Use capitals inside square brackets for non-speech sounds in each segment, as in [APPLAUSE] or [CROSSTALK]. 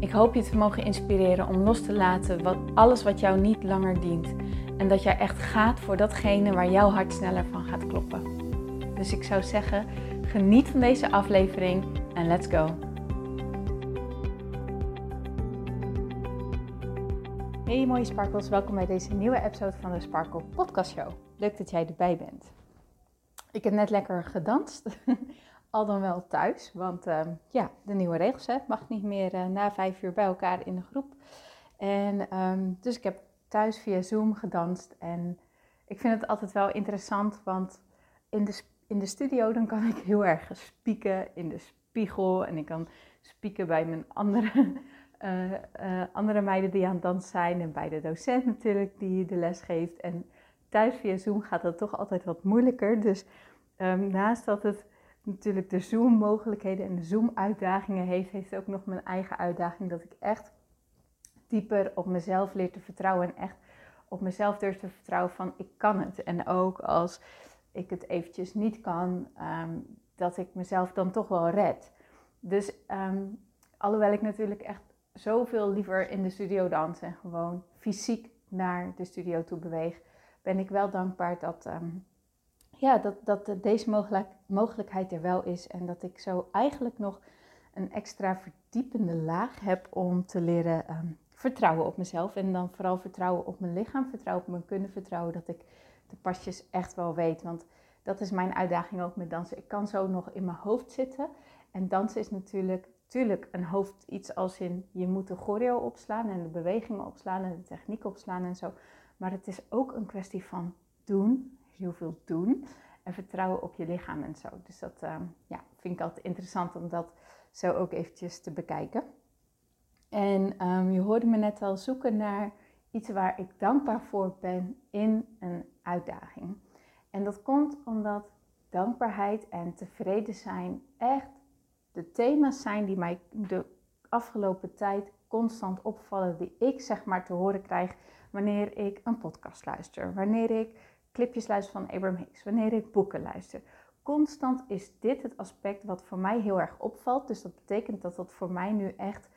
Ik hoop je te mogen inspireren om los te laten wat, alles wat jou niet langer dient. En dat jij echt gaat voor datgene waar jouw hart sneller van gaat kloppen. Dus ik zou zeggen, geniet van deze aflevering en let's go. Hey mooie sparkles, welkom bij deze nieuwe episode van de Sparkle Podcast Show. Leuk dat jij erbij bent. Ik heb net lekker gedanst [LAUGHS] al dan wel thuis. Want ehm, ja, de nieuwe regels, hè, mag niet meer uh, na vijf uur bij elkaar in de groep. En um, dus ik heb thuis via Zoom gedanst. En ik vind het altijd wel interessant, want in de, in de studio dan kan ik heel erg spieken in de spiegel. En ik kan spieken bij mijn andere, uh, [LAUGHS] uh, andere meiden die aan het dansen zijn. En bij de docent natuurlijk die de les geeft. En thuis via Zoom gaat dat toch altijd wat moeilijker. Dus um, naast dat het natuurlijk de Zoom-mogelijkheden en de Zoom-uitdagingen heeft, heeft ook nog mijn eigen uitdaging dat ik echt dieper op mezelf leer te vertrouwen en echt op mezelf durf te vertrouwen van ik kan het. En ook als ik het eventjes niet kan, um, dat ik mezelf dan toch wel red. Dus um, alhoewel ik natuurlijk echt zoveel liever in de studio dans en gewoon fysiek naar de studio toe beweeg, ben ik wel dankbaar dat, um, ja, dat, dat deze mogelijk, mogelijkheid er wel is. En dat ik zo eigenlijk nog een extra verdiepende laag heb om te leren um, vertrouwen op mezelf. En dan vooral vertrouwen op mijn lichaam, vertrouwen op mijn kunnen, vertrouwen dat ik de pasjes echt wel weet. Want dat is mijn uitdaging ook met dansen. Ik kan zo nog in mijn hoofd zitten. En dansen is natuurlijk, natuurlijk een hoofd iets als in je moet de choreo opslaan en de bewegingen opslaan en de techniek opslaan en zo. Maar het is ook een kwestie van doen, heel veel doen. En vertrouwen op je lichaam en zo. Dus dat uh, ja, vind ik altijd interessant om dat zo ook eventjes te bekijken. En um, je hoorde me net al zoeken naar iets waar ik dankbaar voor ben in een uitdaging. En dat komt omdat dankbaarheid en tevreden zijn echt de thema's zijn die mij de afgelopen tijd constant opvallen, die ik zeg maar te horen krijg wanneer ik een podcast luister, wanneer ik clipjes luister van Abraham Hicks, wanneer ik boeken luister. Constant is dit het aspect wat voor mij heel erg opvalt. Dus dat betekent dat dat voor mij nu echt,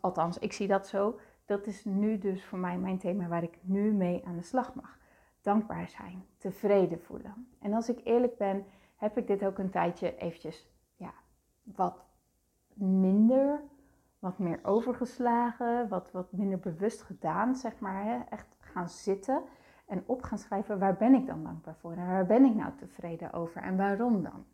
althans ik zie dat zo, dat is nu dus voor mij mijn thema waar ik nu mee aan de slag mag. Dankbaar zijn, tevreden voelen. En als ik eerlijk ben, heb ik dit ook een tijdje eventjes, ja, wat minder, wat meer overgeslagen, wat, wat minder bewust gedaan, zeg maar. Hè? Echt gaan zitten en op gaan schrijven waar ben ik dan dankbaar voor en waar ben ik nou tevreden over en waarom dan.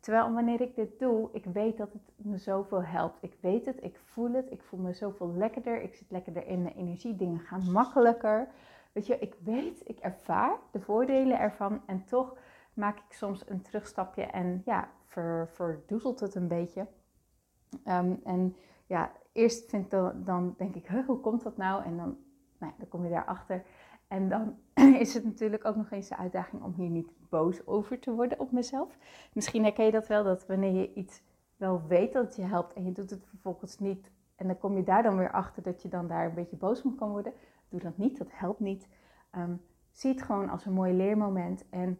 Terwijl wanneer ik dit doe, ik weet dat het me zoveel helpt. Ik weet het, ik voel het, ik voel me zoveel lekkerder, ik zit lekkerder in mijn energie, dingen gaan makkelijker. Weet je, ik weet, ik ervaar de voordelen ervan en toch maak ik soms een terugstapje en ja, ver, verdoezelt het een beetje. Um, en ja, eerst vind dan, denk ik, hoe komt dat nou? En dan, nou ja, dan kom je daarachter. En dan [CLEARS THROAT] is het natuurlijk ook nog eens de uitdaging om hier niet boos over te worden op mezelf. Misschien herken je dat wel, dat wanneer je iets wel weet dat het je helpt en je doet het vervolgens niet. En dan kom je daar dan weer achter dat je dan daar een beetje boos om kan worden. Doe dat niet, dat helpt niet. Um, zie het gewoon als een mooi leermoment en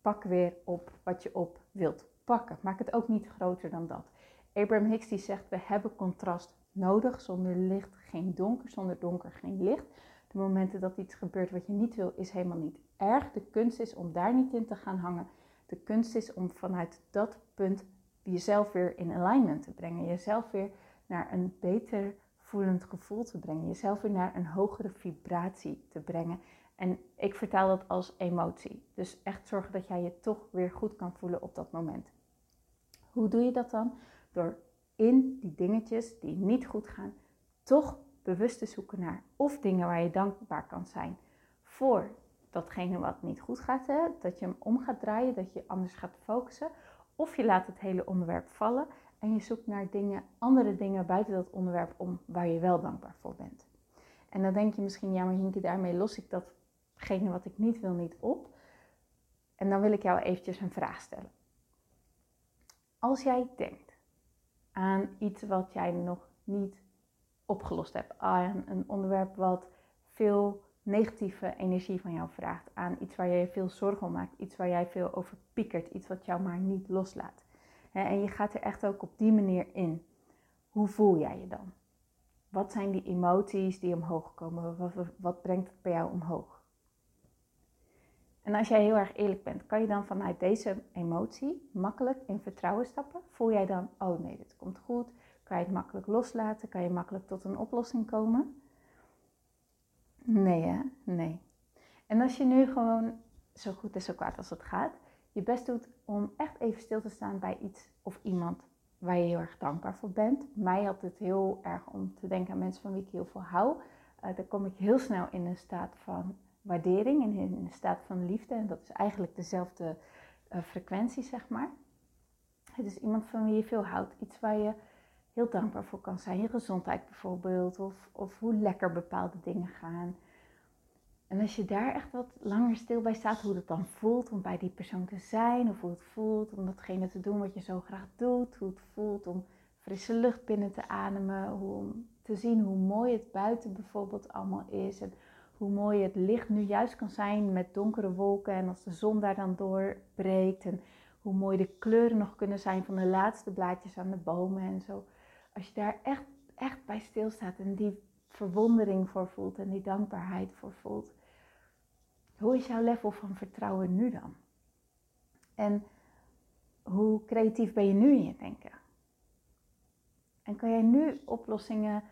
pak weer op wat je op wilt pakken. Maak het ook niet groter dan dat. Abraham Hicks die zegt, we hebben contrast nodig. Zonder licht geen donker, zonder donker geen licht. De momenten dat iets gebeurt wat je niet wil, is helemaal niet erg. De kunst is om daar niet in te gaan hangen. De kunst is om vanuit dat punt jezelf weer in alignment te brengen. Jezelf weer naar een beter voelend gevoel te brengen. Jezelf weer naar een hogere vibratie te brengen. En ik vertaal dat als emotie. Dus echt zorgen dat jij je toch weer goed kan voelen op dat moment. Hoe doe je dat dan? Door in die dingetjes die niet goed gaan, toch bewust te zoeken naar of dingen waar je dankbaar kan zijn voor datgene wat niet goed gaat. Dat je hem om gaat draaien, dat je anders gaat focussen. Of je laat het hele onderwerp vallen en je zoekt naar dingen, andere dingen buiten dat onderwerp om waar je wel dankbaar voor bent. En dan denk je misschien, ja maar Hinke, daarmee los ik datgene wat ik niet wil niet op. En dan wil ik jou eventjes een vraag stellen. Als jij denkt aan iets wat jij nog niet opgelost hebt, aan een onderwerp wat veel negatieve energie van jou vraagt, aan iets waar jij veel zorgen om maakt, iets waar jij veel over piekert, iets wat jou maar niet loslaat. En je gaat er echt ook op die manier in. Hoe voel jij je dan? Wat zijn die emoties die omhoog komen? Wat, wat brengt het bij jou omhoog? En als jij heel erg eerlijk bent, kan je dan vanuit deze emotie makkelijk in vertrouwen stappen? Voel jij dan, oh nee, dit komt goed? Kan je het makkelijk loslaten? Kan je makkelijk tot een oplossing komen? Nee, hè? Nee. En als je nu gewoon zo goed en zo kwaad als het gaat, je best doet om echt even stil te staan bij iets of iemand waar je heel erg dankbaar voor bent. Mij had het heel erg om te denken aan mensen van wie ik heel veel hou. Uh, dan kom ik heel snel in een staat van waardering en in een staat van liefde. En dat is eigenlijk dezelfde uh, frequentie, zeg maar. Het is iemand van wie je veel houdt. Iets waar je heel dankbaar voor kan zijn. Je gezondheid bijvoorbeeld. Of, of hoe lekker bepaalde dingen gaan. En als je daar echt wat langer stil bij staat, hoe het dan voelt om bij die persoon te zijn, of hoe het voelt om datgene te doen wat je zo graag doet, hoe het voelt om frisse lucht binnen te ademen, hoe, om te zien hoe mooi het buiten bijvoorbeeld allemaal is en hoe mooi het licht nu juist kan zijn met donkere wolken en als de zon daar dan doorbreekt en hoe mooi de kleuren nog kunnen zijn van de laatste blaadjes aan de bomen en zo. Als je daar echt, echt bij stilstaat en die verwondering voor voelt en die dankbaarheid voor voelt, hoe is jouw level van vertrouwen nu dan? En hoe creatief ben je nu in je denken? En kan jij nu oplossingen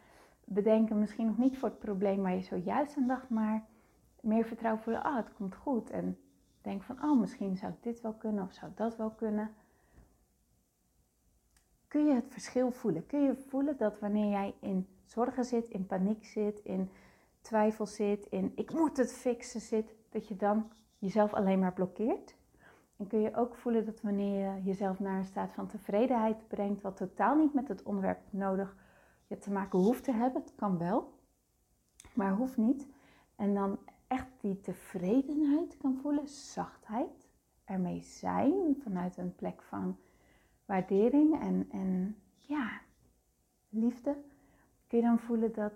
bedenken, misschien nog niet voor het probleem waar je zojuist aan dacht, maar meer vertrouwen voelen, ah, het komt goed. En denk van, oh, misschien zou dit wel kunnen of zou dat wel kunnen. Kun je het verschil voelen? Kun je voelen dat wanneer jij in zorgen zit, in paniek zit, in twijfel zit, in ik moet het fixen zit, dat je dan jezelf alleen maar blokkeert. En kun je ook voelen dat wanneer je jezelf naar een staat van tevredenheid brengt, wat totaal niet met het onderwerp nodig je te maken hoeft te hebben, het kan wel, maar hoeft niet. En dan echt die tevredenheid kan voelen, zachtheid, ermee zijn vanuit een plek van waardering en, en ja, liefde. Kun je dan voelen dat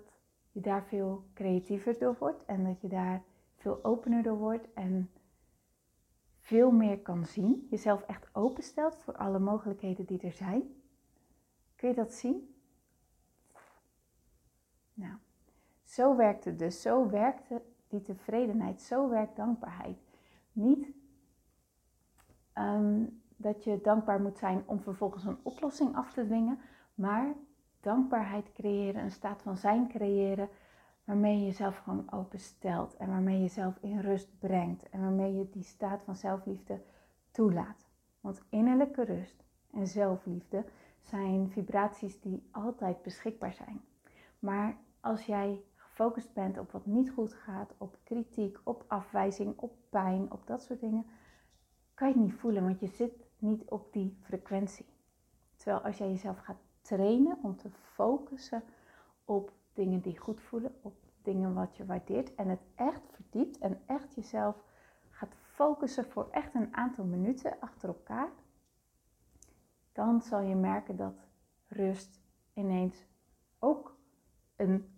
je daar veel creatiever door wordt en dat je daar veel opener door wordt en veel meer kan zien. Jezelf echt openstelt voor alle mogelijkheden die er zijn. Kun je dat zien? Nou, zo werkt het dus. Zo werkt die tevredenheid. Zo werkt dankbaarheid. Niet ehm, dat je dankbaar moet zijn om vervolgens een oplossing af te dwingen, maar dankbaarheid creëren, een staat van zijn creëren, waarmee je jezelf gewoon openstelt en waarmee je jezelf in rust brengt en waarmee je die staat van zelfliefde toelaat. Want innerlijke rust en zelfliefde zijn vibraties die altijd beschikbaar zijn. Maar als jij gefocust bent op wat niet goed gaat, op kritiek, op afwijzing, op pijn, op dat soort dingen, kan je het niet voelen, want je zit niet op die frequentie. Terwijl als jij jezelf gaat trainen om te focussen op dingen die goed voelen, op dingen wat je waardeert en het echt verdiept en echt jezelf gaat focussen voor echt een aantal minuten achter elkaar, dan zal je merken dat rust ineens ook een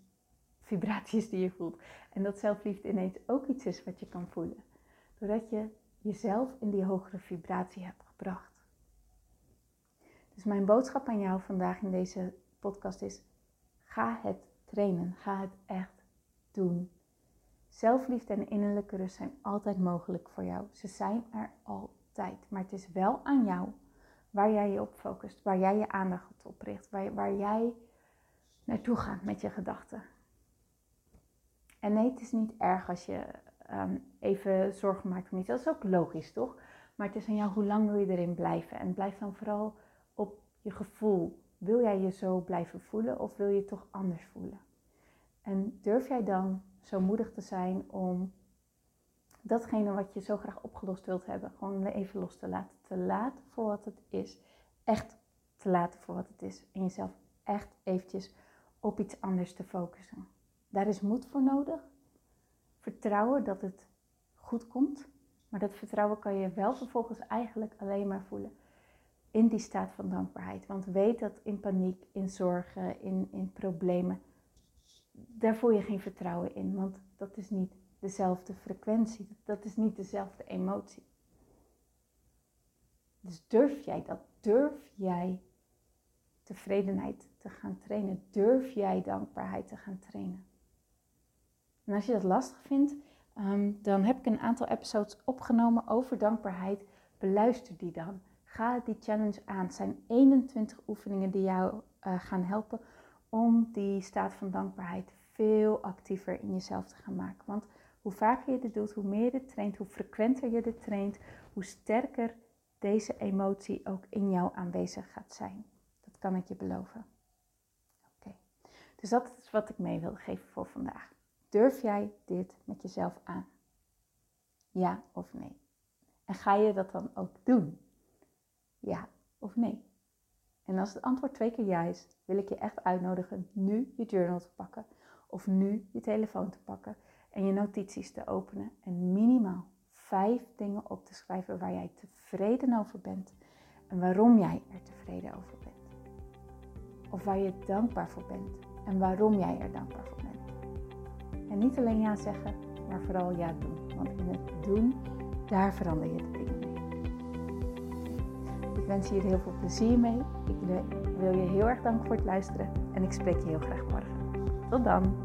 vibratie is die je voelt. En dat zelfliefde ineens ook iets is wat je kan voelen. Doordat je jezelf in die hogere vibratie hebt Dus mijn boodschap aan jou vandaag in deze podcast is: ga het trainen. Ga het echt doen. Zelfliefde en innerlijke rust zijn altijd mogelijk voor jou. Ze zijn er altijd. Maar het is wel aan jou waar jij je op focust, waar jij je aandacht op richt, waar, waar jij naartoe gaat met je gedachten. En nee, het is niet erg als je um, even zorgen maakt om iets. Dat is ook logisch, toch? Maar het is aan jou hoe lang wil je erin blijven. En blijf dan vooral op je gevoel. Wil jij je zo blijven voelen of wil je toch anders voelen? En durf jij dan zo moedig te zijn om datgene wat je zo graag opgelost wilt hebben, gewoon even los te laten. Te laten voor wat het is. Echt te laten voor wat het is. En jezelf echt eventjes op iets anders te focussen. Daar is moed voor nodig. Vertrouwen dat het goed komt. Maar dat vertrouwen kan je wel vervolgens eigenlijk alleen maar voelen in die staat van dankbaarheid. Want weet dat in paniek, in zorgen, in, in problemen, daar voel je geen vertrouwen in. Want dat is niet dezelfde frequentie, dat is niet dezelfde emotie. Dus durf jij dat? Durf jij tevredenheid te gaan trainen? Durf jij dankbaarheid te gaan trainen? En als je dat lastig vindt, ehm, dan heb ik een aantal episodes opgenomen over dankbaarheid. Beluister die dan. Ga die challenge aan. Het zijn 21 oefeningen die jou uh, gaan helpen om die staat van dankbaarheid veel actiever in jezelf te gaan maken. Want hoe vaker je dit doet, hoe meer je traint, hoe frequenter je dit traint, hoe sterker deze emotie ook in jou aanwezig gaat zijn. Dat kan ik je beloven. Oké, dus dat is wat ik mee wilde geven voor vandaag. Durf jij dit met jezelf aan? Ja of nee? En ga je dat dan ook doen? Ja of nee? En als het antwoord twee keer ja is, wil ik je echt uitnodigen nu je journal te pakken of nu je telefoon te pakken en je notities te openen en minimaal vijf dingen op te schrijven waar jij tevreden over bent en waarom jij er tevreden over bent. Of waar je dankbaar voor bent en waarom jij er dankbaar voor bent. Niet alleen ja zeggen, maar vooral ja doen. Want in het doen, daar verander je de dingen mee. Ik wens je hier heel veel plezier mee. Ik wil je heel erg danken voor het luisteren en ik spreek je heel graag morgen. Tot dan!